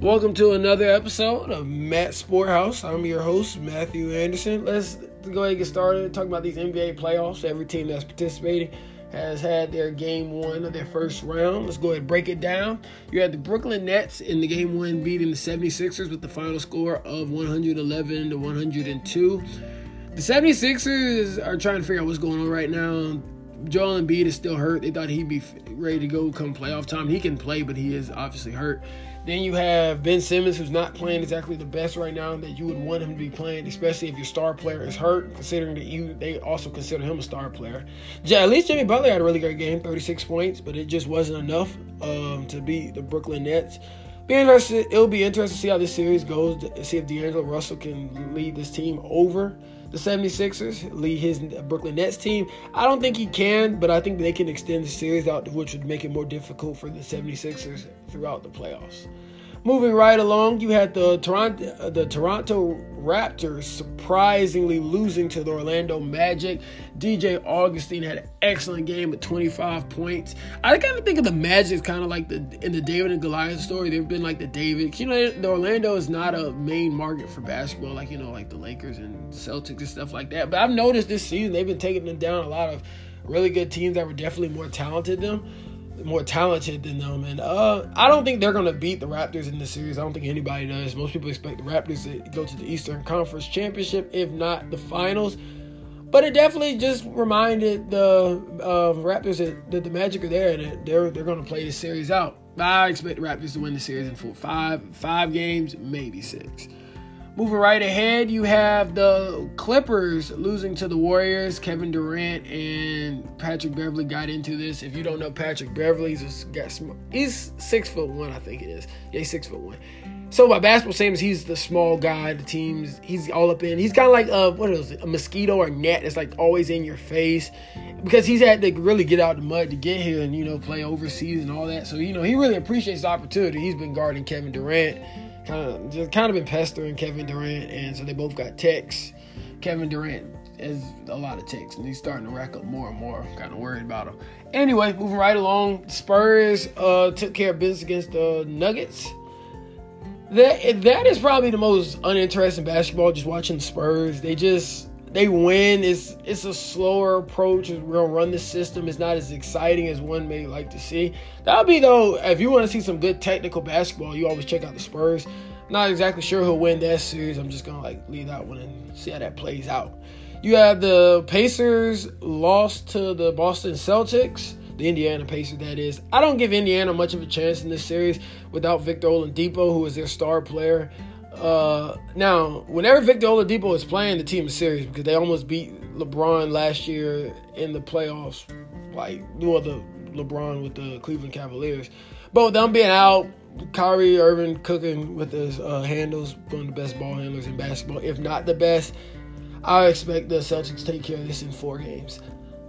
Welcome to another episode of Matt Sporthouse. I'm your host, Matthew Anderson. Let's go ahead and get started. Talking about these NBA playoffs. Every team that's participating has had their game one of their first round. Let's go ahead and break it down. You had the Brooklyn Nets in the game one beating the 76ers with the final score of 111 to 102. The 76ers are trying to figure out what's going on right now. Joel Embiid is still hurt. They thought he'd be ready to go come playoff time. He can play, but he is obviously hurt. Then you have Ben Simmons, who's not playing exactly the best right now that you would want him to be playing, especially if your star player is hurt, considering that you they also consider him a star player. Yeah, at least Jimmy Butler had a really great game, 36 points, but it just wasn't enough um, to beat the Brooklyn Nets. Be interested, it'll be interesting to see how this series goes, to see if D'Angelo Russell can lead this team over the 76ers, lead his Brooklyn Nets team. I don't think he can, but I think they can extend the series out, which would make it more difficult for the 76ers throughout the playoffs. Moving right along, you had the Toronto the Toronto Raptors surprisingly losing to the Orlando Magic. DJ Augustin had an excellent game with 25 points. I kind of think of the Magic kind of like the in the David and Goliath story. They've been like the David. You know, the Orlando is not a main market for basketball like you know like the Lakers and Celtics and stuff like that. But I've noticed this season they've been taking them down a lot of really good teams that were definitely more talented than them more talented than them. And uh, I don't think they're going to beat the Raptors in this series. I don't think anybody does. Most people expect the Raptors to go to the Eastern Conference Championship, if not the finals. But it definitely just reminded the uh, Raptors that, that, the Magic are there and that they're they're going to play the series out. I expect the Raptors to win the series in full five five games, maybe six. Moving right ahead, you have the Clippers losing to the Warriors. Kevin Durant and Patrick Beverley got into this. If you don't know Patrick Beverley, he's got he's six foot one, I think it is. Yeah, he's six foot one. So by basketball standards, he's the small guy. The teams, he's all up in. He's kind of like a what is it, a mosquito or net that's like always in your face, because he's had to really get out the mud to get here and you know play overseas and all that. So you know he really appreciates the opportunity. He's been guarding Kevin Durant kind of just kind of been pestering Kevin Durant, and so they both got techs. Kevin Durant has a lot of techs, and he's starting to rack up more and more. I'm kind of worried about him. Anyway, moving right along, Spurs uh, took care of business against the Nuggets. That that is probably the most uninteresting basketball. Just watching the Spurs, they just they win. It's it's a slower approach. We're gonna run the system. It's not as exciting as one may like to see. That'll be though. If you want to see some good technical basketball, you always check out the Spurs. Not exactly sure who'll win that series. I'm just gonna like leave that one and see how that plays out. You have the Pacers lost to the Boston Celtics. The Indiana Pacers, that is. I don't give Indiana much of a chance in this series without Victor Oladipo, who is their star player. Uh, now, whenever Victor Oladipo is playing, the team is serious because they almost beat LeBron last year in the playoffs. Like, well, the LeBron with the Cleveland Cavaliers. But with them being out, Kyrie Irving cooking with his uh, handles, one of the best ball handlers in basketball, if not the best. I expect the Celtics to take care of this in four games.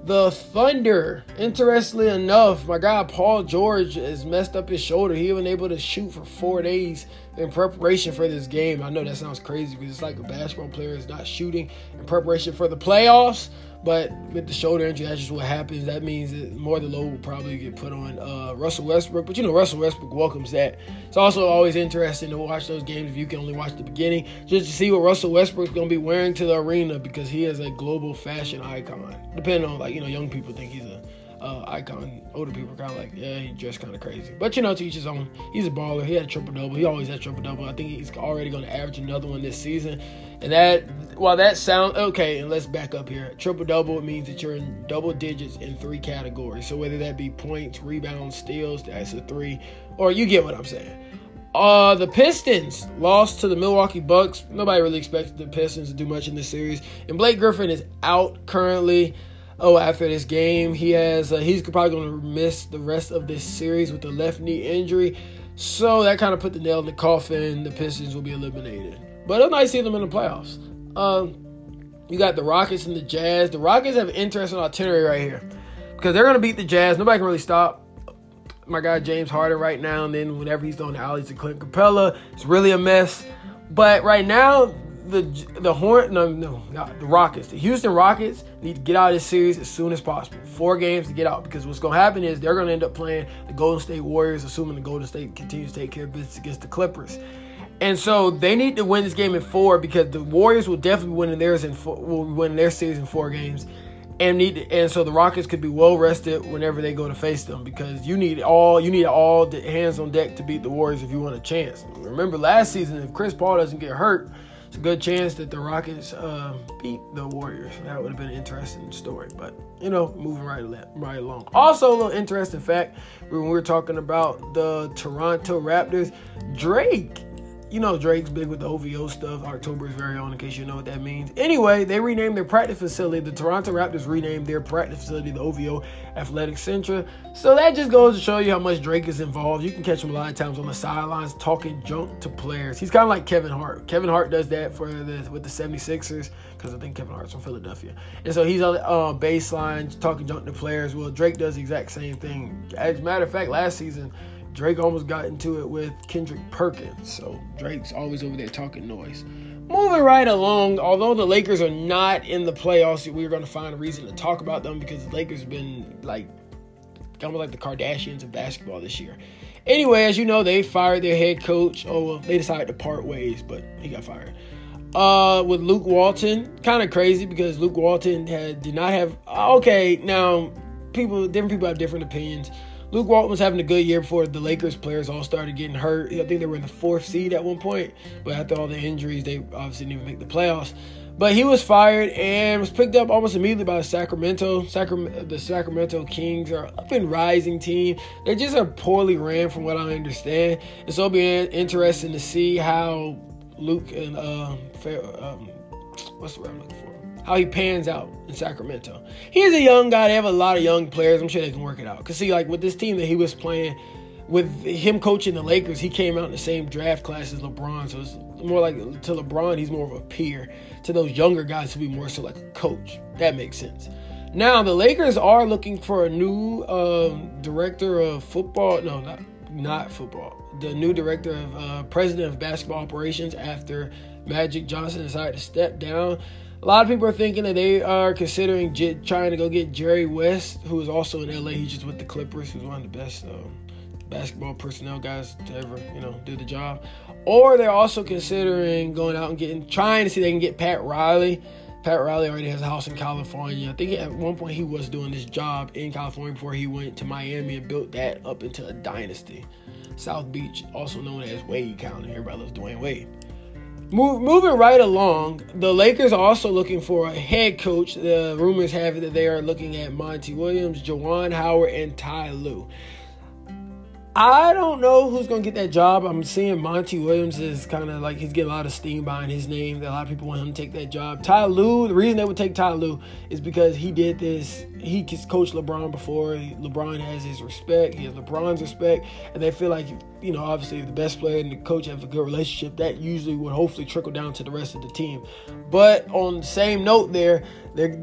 The Thunder, interestingly enough, my guy Paul George has messed up his shoulder. He wasn't able to shoot for four days in preparation for this game. I know that sounds crazy because it's like a basketball player is not shooting in preparation for the playoffs. But with the shoulder injury, that's just what happens. That means that more the load will probably get put on uh, Russell Westbrook. But you know, Russell Westbrook welcomes that. It's also always interesting to watch those games if you can only watch the beginning, just to see what Russell Westbrook's to be wearing to the arena because he is a global fashion icon. Depending on like you know, young people think he's a uh, icon. Older people kind of like, yeah, he dressed kind of crazy. But you know, to each his own. He's a baller. He had a triple double. He always had triple double. I think he's already going to average another one this season. And that, while that sounds okay, and let's back up here. Triple double means that you're in double digits in three categories. So whether that be points, rebounds, steals, that's a three, or you get what I'm saying. Uh, the Pistons lost to the Milwaukee Bucks. Nobody really expected the Pistons to do much in this series. And Blake Griffin is out currently oh, after this game, he has uh, he's probably going to miss the rest of this series with the left knee injury. So that kind of put the nail in the coffin. The Pistons will be eliminated. But it's nice seeing them in the playoffs. Um, you got the Rockets and the Jazz. The Rockets have interesting itinerary right here because they're going to beat the Jazz. Nobody can really stop my guy James Harden right now. And then whenever he's throwing the alleys to Clint Capela, it's really a mess. But right now, the the Horn no no not the Rockets. The Houston Rockets need to get out of this series as soon as possible. Four games to get out because what's going to happen is they're going to end up playing the Golden State Warriors, assuming the Golden State continues to take care of business against the Clippers. And so they need to win this game in four because the Warriors will definitely win theirs in four, will win their series in four games and need and so the Rockets could be well rested whenever they go to face them because you need all you need all the hands on deck to beat the Warriors if you want a chance. Remember last season if Chris Paul doesn't get hurt, it's a good chance that the Rockets uh, beat the Warriors. That would have been an interesting story, but you know, moving right right along. Also, a little interesting fact when we were talking about the Toronto Raptors, Drake you know Drake's big with the OVO stuff. October is very own, in case you know what that means. Anyway, they renamed their practice facility. The Toronto Raptors renamed their practice facility the OVO Athletic Center. So that just goes to show you how much Drake is involved. You can catch him a lot of times on the sidelines talking junk to players. He's kind of like Kevin Hart. Kevin Hart does that for the with the 76ers because I think Kevin Hart's from Philadelphia. And so he's on the uh, baseline talking junk to players. Well, Drake does the exact same thing. As a matter of fact, last season Drake almost got into it with Kendrick Perkins, so Drake's always over there talking noise. Moving right along, although the Lakers are not in the playoffs, we're going to find a reason to talk about them because the Lakers have been like kind of like the Kardashians of basketball this year. Anyway, as you know, they fired their head coach. Oh, well, they decided to part ways, but he got fired. Uh, with Luke Walton, kind of crazy because Luke Walton had did not have. Okay, now people, different people have different opinions. Luke Walton was having a good year before the Lakers players all started getting hurt. I think they were in the fourth seed at one point, but after all the injuries, they obviously didn't even make the playoffs. But he was fired and was picked up almost immediately by Sacramento. Sacramento, the Sacramento Kings are up and rising team. They just are poorly ran, from what I understand. And so it'll be interesting to see how Luke and um, um what's the word I'm looking for? How he pans out in Sacramento. He's a young guy. They have a lot of young players. I'm sure they can work it out. Cause see, like with this team that he was playing, with him coaching the Lakers, he came out in the same draft class as LeBron. So it's more like to LeBron, he's more of a peer. To those younger guys, he'll be more so like a coach. That makes sense. Now the Lakers are looking for a new um, director of football. No, not not football. The new director of uh, president of basketball operations after Magic Johnson decided to step down. A lot of people are thinking that they are considering j- trying to go get Jerry West, who is also in LA. He's just with the Clippers, who's one of the best um, basketball personnel guys to ever, you know, do the job. Or they're also considering going out and getting, trying to see they can get Pat Riley. Pat Riley already has a house in California. I think at one point he was doing this job in California before he went to Miami and built that up into a dynasty. South Beach, also known as Wade County. Everybody loves Dwyane Wade. Move, moving right along, the Lakers are also looking for a head coach. The rumors have it that they are looking at Monty Williams, Juwan Howard, and Ty Lue. I don't know who's gonna get that job. I'm seeing Monty Williams is kind of like he's getting a lot of steam behind his name. A lot of people want him to take that job. Ty Lue, the reason they would take Ty Lue is because he did this. He coached LeBron before. LeBron has his respect. He has LeBron's respect, and they feel like you know, obviously, if the best player and the coach have a good relationship, that usually would hopefully trickle down to the rest of the team. But on the same note, there, they're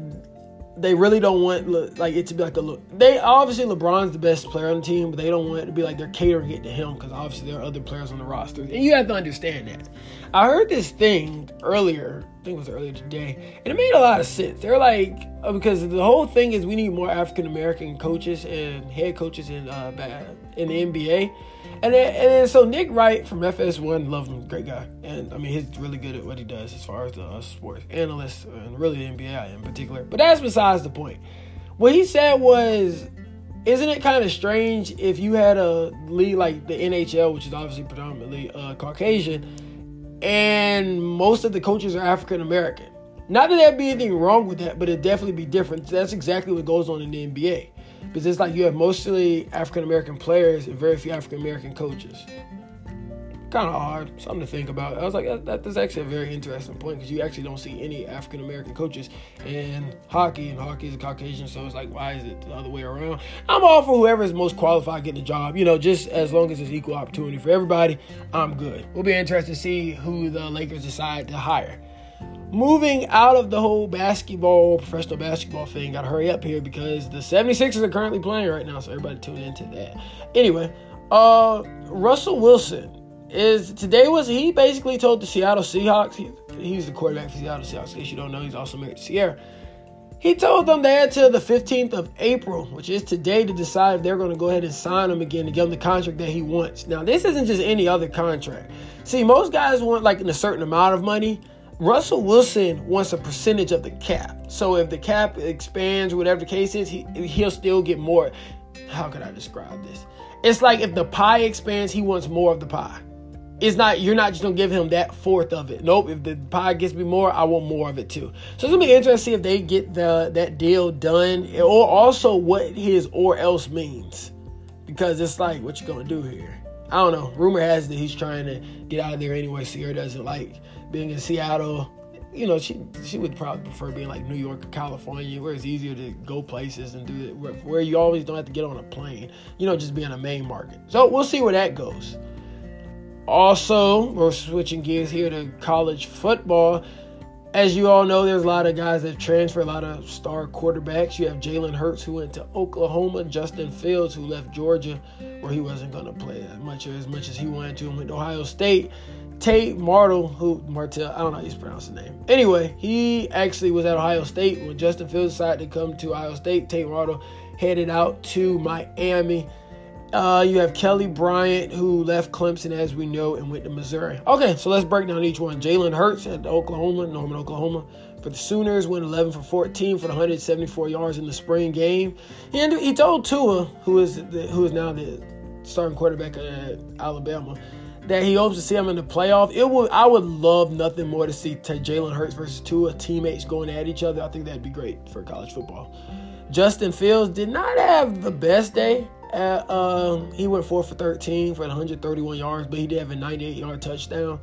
they really don't want like it to be like a look. They obviously LeBron's the best player on the team, but they don't want it to be like they're catering it to him because obviously there are other players on the roster, and you have to understand that. I heard this thing earlier, I think it was earlier today, and it made a lot of sense. They're like uh, because the whole thing is we need more African American coaches and head coaches in uh, in the NBA. And then, and then so Nick Wright from FS1, love him, great guy, and I mean he's really good at what he does as far as the uh, sports analyst and really the NBA in particular. But that's besides the point. What he said was, isn't it kind of strange if you had a league like the NHL, which is obviously predominantly uh, Caucasian, and most of the coaches are African American? Not that there'd be anything wrong with that, but it'd definitely be different. That's exactly what goes on in the NBA. Because it's like you have mostly African American players and very few African American coaches. Kind of hard, something to think about. I was like, that, that's actually a very interesting point because you actually don't see any African American coaches in hockey, and hockey is a Caucasian, so it's like, why is it the other way around? I'm all for whoever is most qualified getting the job. You know, just as long as it's equal opportunity for everybody, I'm good. We'll be interested to see who the Lakers decide to hire moving out of the whole basketball, professional basketball thing, gotta hurry up here because the 76ers are currently playing right now, so everybody tune into that. Anyway, uh, Russell Wilson is today was he basically told the Seattle Seahawks, he, he's the quarterback for Seattle Seahawks, in case you don't know, he's also married to Ciara. He told them they had till the 15th of April, which is today, to decide if they're going to go ahead and sign him again to give him the contract that he wants. Now, this isn't just any other contract. See, most guys want like a certain amount of money. Russell Wilson wants a percentage of the cap. So if the cap expands, whatever the case is, he he'll still get more. How can I describe this? It's like if the pie expands, he wants more of the pie. It's not you're not just gonna give him that fourth of it. Nope. If the pie gets me more, I want more of it too. So it's gonna be interesting to see if they get the that deal done, or also what his or else means, because it's like what you gonna do here. I don't know. Rumor has that he's trying to get out of there anyway. Ciara doesn't like being in Seattle. You know, she she would probably prefer being like New York or California, where it's easier to go places and do it, where, where you always don't have to get on a plane. You know, just being a main market. So we'll see where that goes. Also, we're switching gears here to college football. As you all know, there's a lot of guys that transfer, a lot of star quarterbacks. You have Jalen Hurts, who went to Oklahoma, Justin Fields, who left Georgia, where he wasn't going to play as much as much as he wanted to, and went to Ohio State. Tate Martell, who Martell, I don't know how you pronounce the name. Anyway, he actually was at Ohio State when Justin Fields decided to come to Ohio State. Tate Martell headed out to Miami. Uh, you have Kelly Bryant, who left Clemson, as we know, and went to Missouri. Okay, so let's break down each one. Jalen Hurts at Oklahoma, Norman, Oklahoma. For the Sooners, went 11 for 14 for the 174 yards in the spring game. Ended, he told Tua, who is the, who is now the starting quarterback at Alabama, that he hopes to see him in the playoff. It would I would love nothing more to see Jalen Hurts versus Tua teammates going at each other. I think that'd be great for college football. Justin Fields did not have the best day. Uh, um, he went 4 for 13 for 131 yards, but he did have a 98 yard touchdown.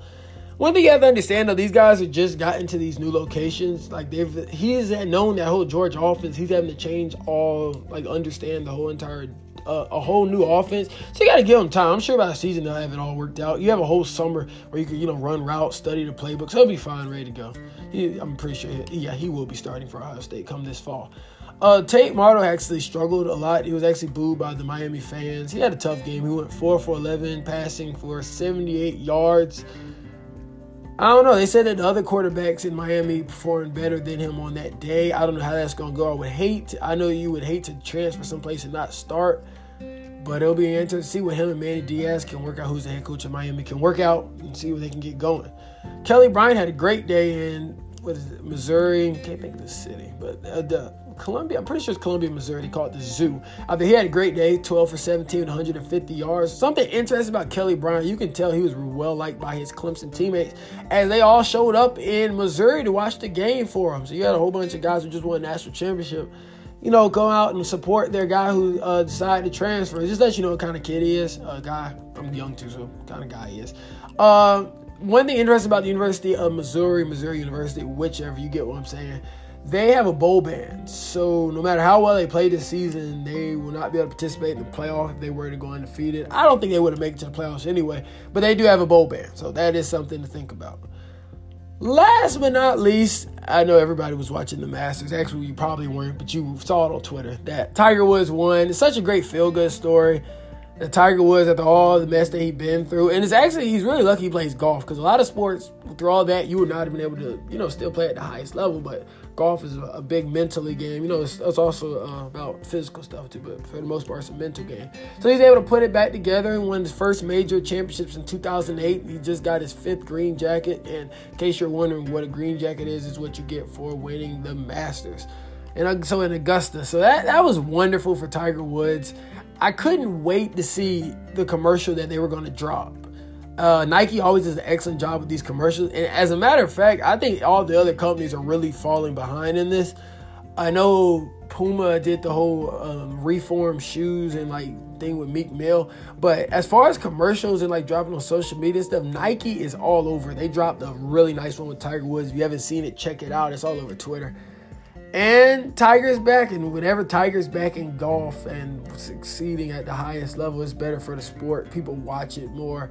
One thing you have to understand though, these guys have just gotten to these new locations. Like they've, he has known that whole Georgia offense. He's having to change all, like understand the whole entire, uh, a whole new offense. So you got to give him time. I'm sure by the season they'll have it all worked out. You have a whole summer where you can, you know, run routes, study the playbook. So he'll be fine, ready to go. He, I'm pretty sure, he, yeah, he will be starting for Ohio State come this fall. Uh, Tate Martell actually struggled a lot. He was actually booed by the Miami fans. He had a tough game. He went 4 for 11, passing for 78 yards. I don't know. They said that the other quarterbacks in Miami performed better than him on that day. I don't know how that's going to go. I would hate, I know you would hate to transfer someplace and not start, but it'll be interesting to see what him and Manny Diaz can work out, who's the head coach of Miami, can work out and see what they can get going. Kelly Bryant had a great day in, what is it, Missouri? Can't think of the city, but uh, the Columbia, I'm pretty sure it's Columbia, Missouri. They call it the Zoo. I think he had a great day, 12 for 17, 150 yards. Something interesting about Kelly Bryant, you can tell he was well liked by his Clemson teammates, as they all showed up in Missouri to watch the game for him. So you had a whole bunch of guys who just won a national championship, you know, go out and support their guy who uh, decided to transfer. Just let you know what kind of kid he is. A uh, guy, I'm young too, so kind of guy he is. Uh, one thing interesting about the University of Missouri, Missouri University, whichever you get what I'm saying they have a bowl ban. So no matter how well they play this season, they will not be able to participate in the playoff if they were to go undefeated. I don't think they would have made it to the playoffs anyway, but they do have a bowl ban. So that is something to think about. Last but not least, I know everybody was watching the Masters. Actually, you probably weren't, but you saw it on Twitter that Tiger Woods won. It's such a great feel good story Tiger Woods after all the mess that he's been through. And it's actually he's really lucky he plays golf because a lot of sports through all that you would not have been able to you know still play at the highest level. But golf is a, big mentally game. You know, it's, it's also uh, about physical stuff too, but for the most part, it's a mental game. So he's able to put it back together and won his first major championships in 2008. He just got his fifth green jacket. And in case you're wondering what a green jacket is, is what you get for winning the Masters. And so in Augusta, so that that was wonderful for Tiger Woods. I couldn't wait to see the commercial that they were going to drop. Uh, Nike always does an excellent job with these commercials. And as a matter of fact, I think all the other companies are really falling behind in this. I know Puma did the whole um, reform shoes and like thing with Meek Mill, but as far as commercials and like dropping on social media stuff, Nike is all over. They dropped a really nice one with Tiger Woods. If you haven't seen it, check it out. It's all over Twitter. And Tiger's back, and whenever Tiger's back in golf and succeeding at the highest level, it's better for the sport. People watch it more.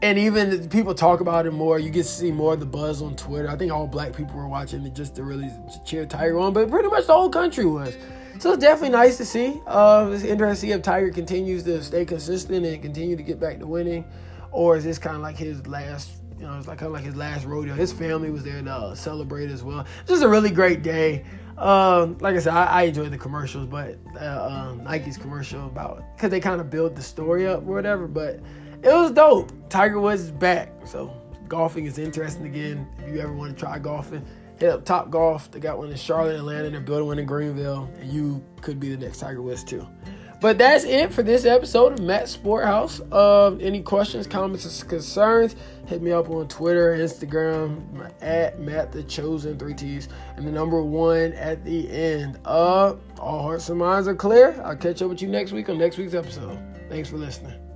And even people talk about it more. You get to see more of the buzz on Twitter. I think all black people were watching it just to really cheer Tiger on, but pretty much the whole country was. So it's definitely nice to see. Uh, it's interesting to see if Tiger continues to stay consistent and continue to get back to winning or is this kind of like his last? You know, it's like kind of like his last rodeo. His family was there to uh, celebrate as well. Just a really great day. Um, like I said, I, I enjoyed the commercials, but uh, um, Nike's commercial about because they kind of build the story up or whatever. But it was dope. Tiger Woods is back, so golfing is interesting again. If you ever want to try golfing, hit up Top Golf. They got one in Charlotte, Atlanta. They're building one in Greenville, and you could be the next Tiger Woods too. But that's it for this episode of Matt Sporthouse. Uh, any questions, comments, or concerns, hit me up on Twitter, Instagram, at Matt the Chosen, three T's, and the number one at the end. Uh, all hearts and minds are clear. I'll catch up with you next week on next week's episode. Thanks for listening.